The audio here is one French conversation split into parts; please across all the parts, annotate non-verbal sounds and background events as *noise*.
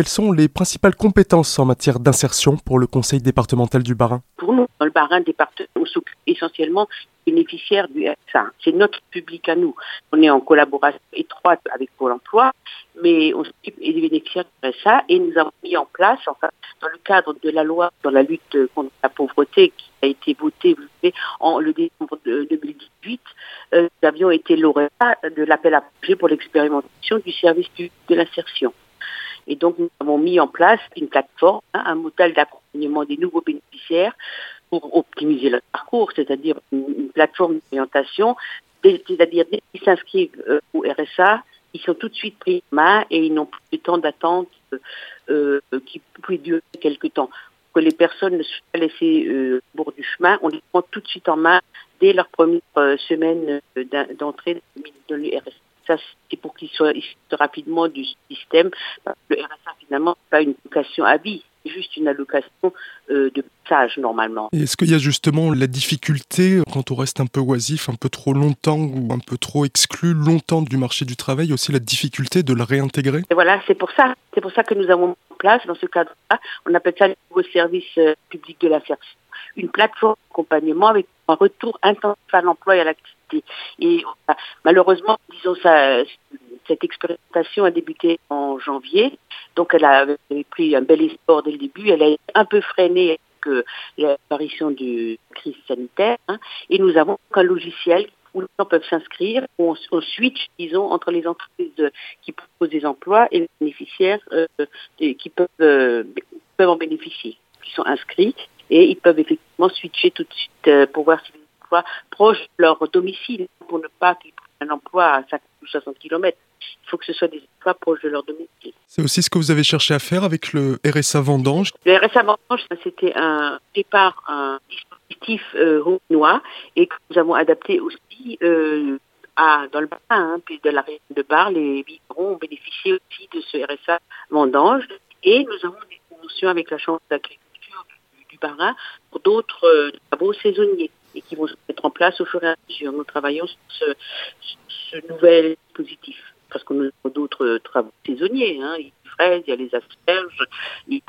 quelles sont les principales compétences en matière d'insertion pour le conseil départemental du Bas-Rhin? Pour nous, dans le Bas-Rhin on s'occupe essentiellement bénéficiaires du RSA. C'est notre public à nous. On est en collaboration étroite avec Pôle emploi, mais on s'occupe des bénéficiaires du RSA et nous avons mis en place, enfin, dans le cadre de la loi dans la lutte contre la pauvreté qui a été votée vous savez, en le décembre de 2018, euh, nous avions été lauréats de l'appel à projet pour l'expérimentation du service de l'insertion. Et donc, nous avons mis en place une plateforme, hein, un modèle d'accompagnement des nouveaux bénéficiaires pour optimiser leur parcours, c'est-à-dire une, plateforme d'orientation, c'est-à-dire dès qu'ils s'inscrivent euh, au RSA, ils sont tout de suite pris en main et ils n'ont plus de temps d'attente euh, qui peut durer quelques temps. Que les personnes ne soient pas laissées euh, au bord du chemin, on les prend tout de suite en main dès leur première euh, semaine d'entrée dans le RSA. Ça, c'est pour qu'ils soient rapidement du système. Le RSA, finalement, n'est pas une vocation à vie juste une allocation euh, de passage normalement. Est-ce qu'il y a justement la difficulté quand on reste un peu oisif, un peu trop longtemps ou un peu trop exclu longtemps du marché du travail, aussi la difficulté de le réintégrer? Et voilà, c'est pour ça, c'est pour ça que nous avons mis en place dans ce cadre-là, on appelle ça le nouveau service euh, public de l'insertion, une plateforme d'accompagnement avec un retour intensif à l'emploi et à l'activité. Et malheureusement, disons ça, cette expérimentation a débuté en janvier. Donc elle avait pris un bel essor dès le début. Elle a été un peu freinée avec l'apparition du crise sanitaire. Hein. et nous avons un logiciel où les gens peuvent s'inscrire. On, switch, disons, entre les entreprises qui proposent des emplois et les bénéficiaires euh, qui peuvent, euh, peuvent en bénéficier, qui sont inscrits. Et ils peuvent effectivement switcher tout de suite euh, pour voir si les emplois proches de leur domicile, pour ne pas qu'ils prennent un emploi à 50 ou 60 km. Il faut que ce soit des emplois proches de leur domicile. C'est aussi ce que vous avez cherché à faire avec le RSA Vendange? Le RSA Vendange, c'était un départ, un dispositif euh, noir et que nous avons adapté aussi euh, à, dans le bas, hein, puis de la région de Bar, les vignerons ont bénéficié aussi de ce RSA Vendange et nous avons des conventions avec la Chambre d'agriculture du, du Barin pour d'autres euh, travaux saisonniers qui vont se mettre en place au fur et à mesure. Nous travaillons sur ce, nouvel dispositif parce qu'on a d'autres travaux saisonniers. Hein. Il y a les fraises, il y a les asperges, il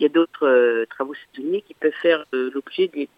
y a, *laughs* d'autres euh, travaux saisonniers qui peuvent faire euh, l'objet des,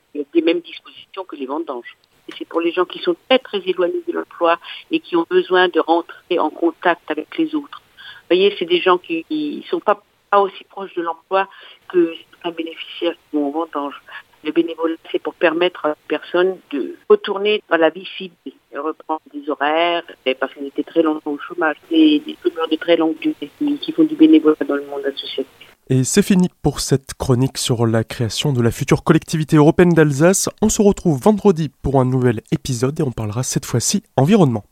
mêmes dispositions que les vendanges. Et c'est pour les gens qui sont très très éloignés de l'emploi et qui ont besoin de rentrer en contact avec les autres. Vous voyez, c'est des gens qui ne sont pas, aussi proches de l'emploi que un bénéficiaire qui vont en vendange. Le bénévolat, c'est pour permettre à personnes de retourner dans la vie civile, reprendre des horaires, parce qu'ils étaient très longtemps au chômage, des, des de très longue durée qui font du bénévolat dans le monde associatif. Et c'est fini pour cette chronique sur la création de la future collectivité européenne d'Alsace. On se retrouve vendredi pour un nouvel épisode et on parlera cette fois-ci environnement.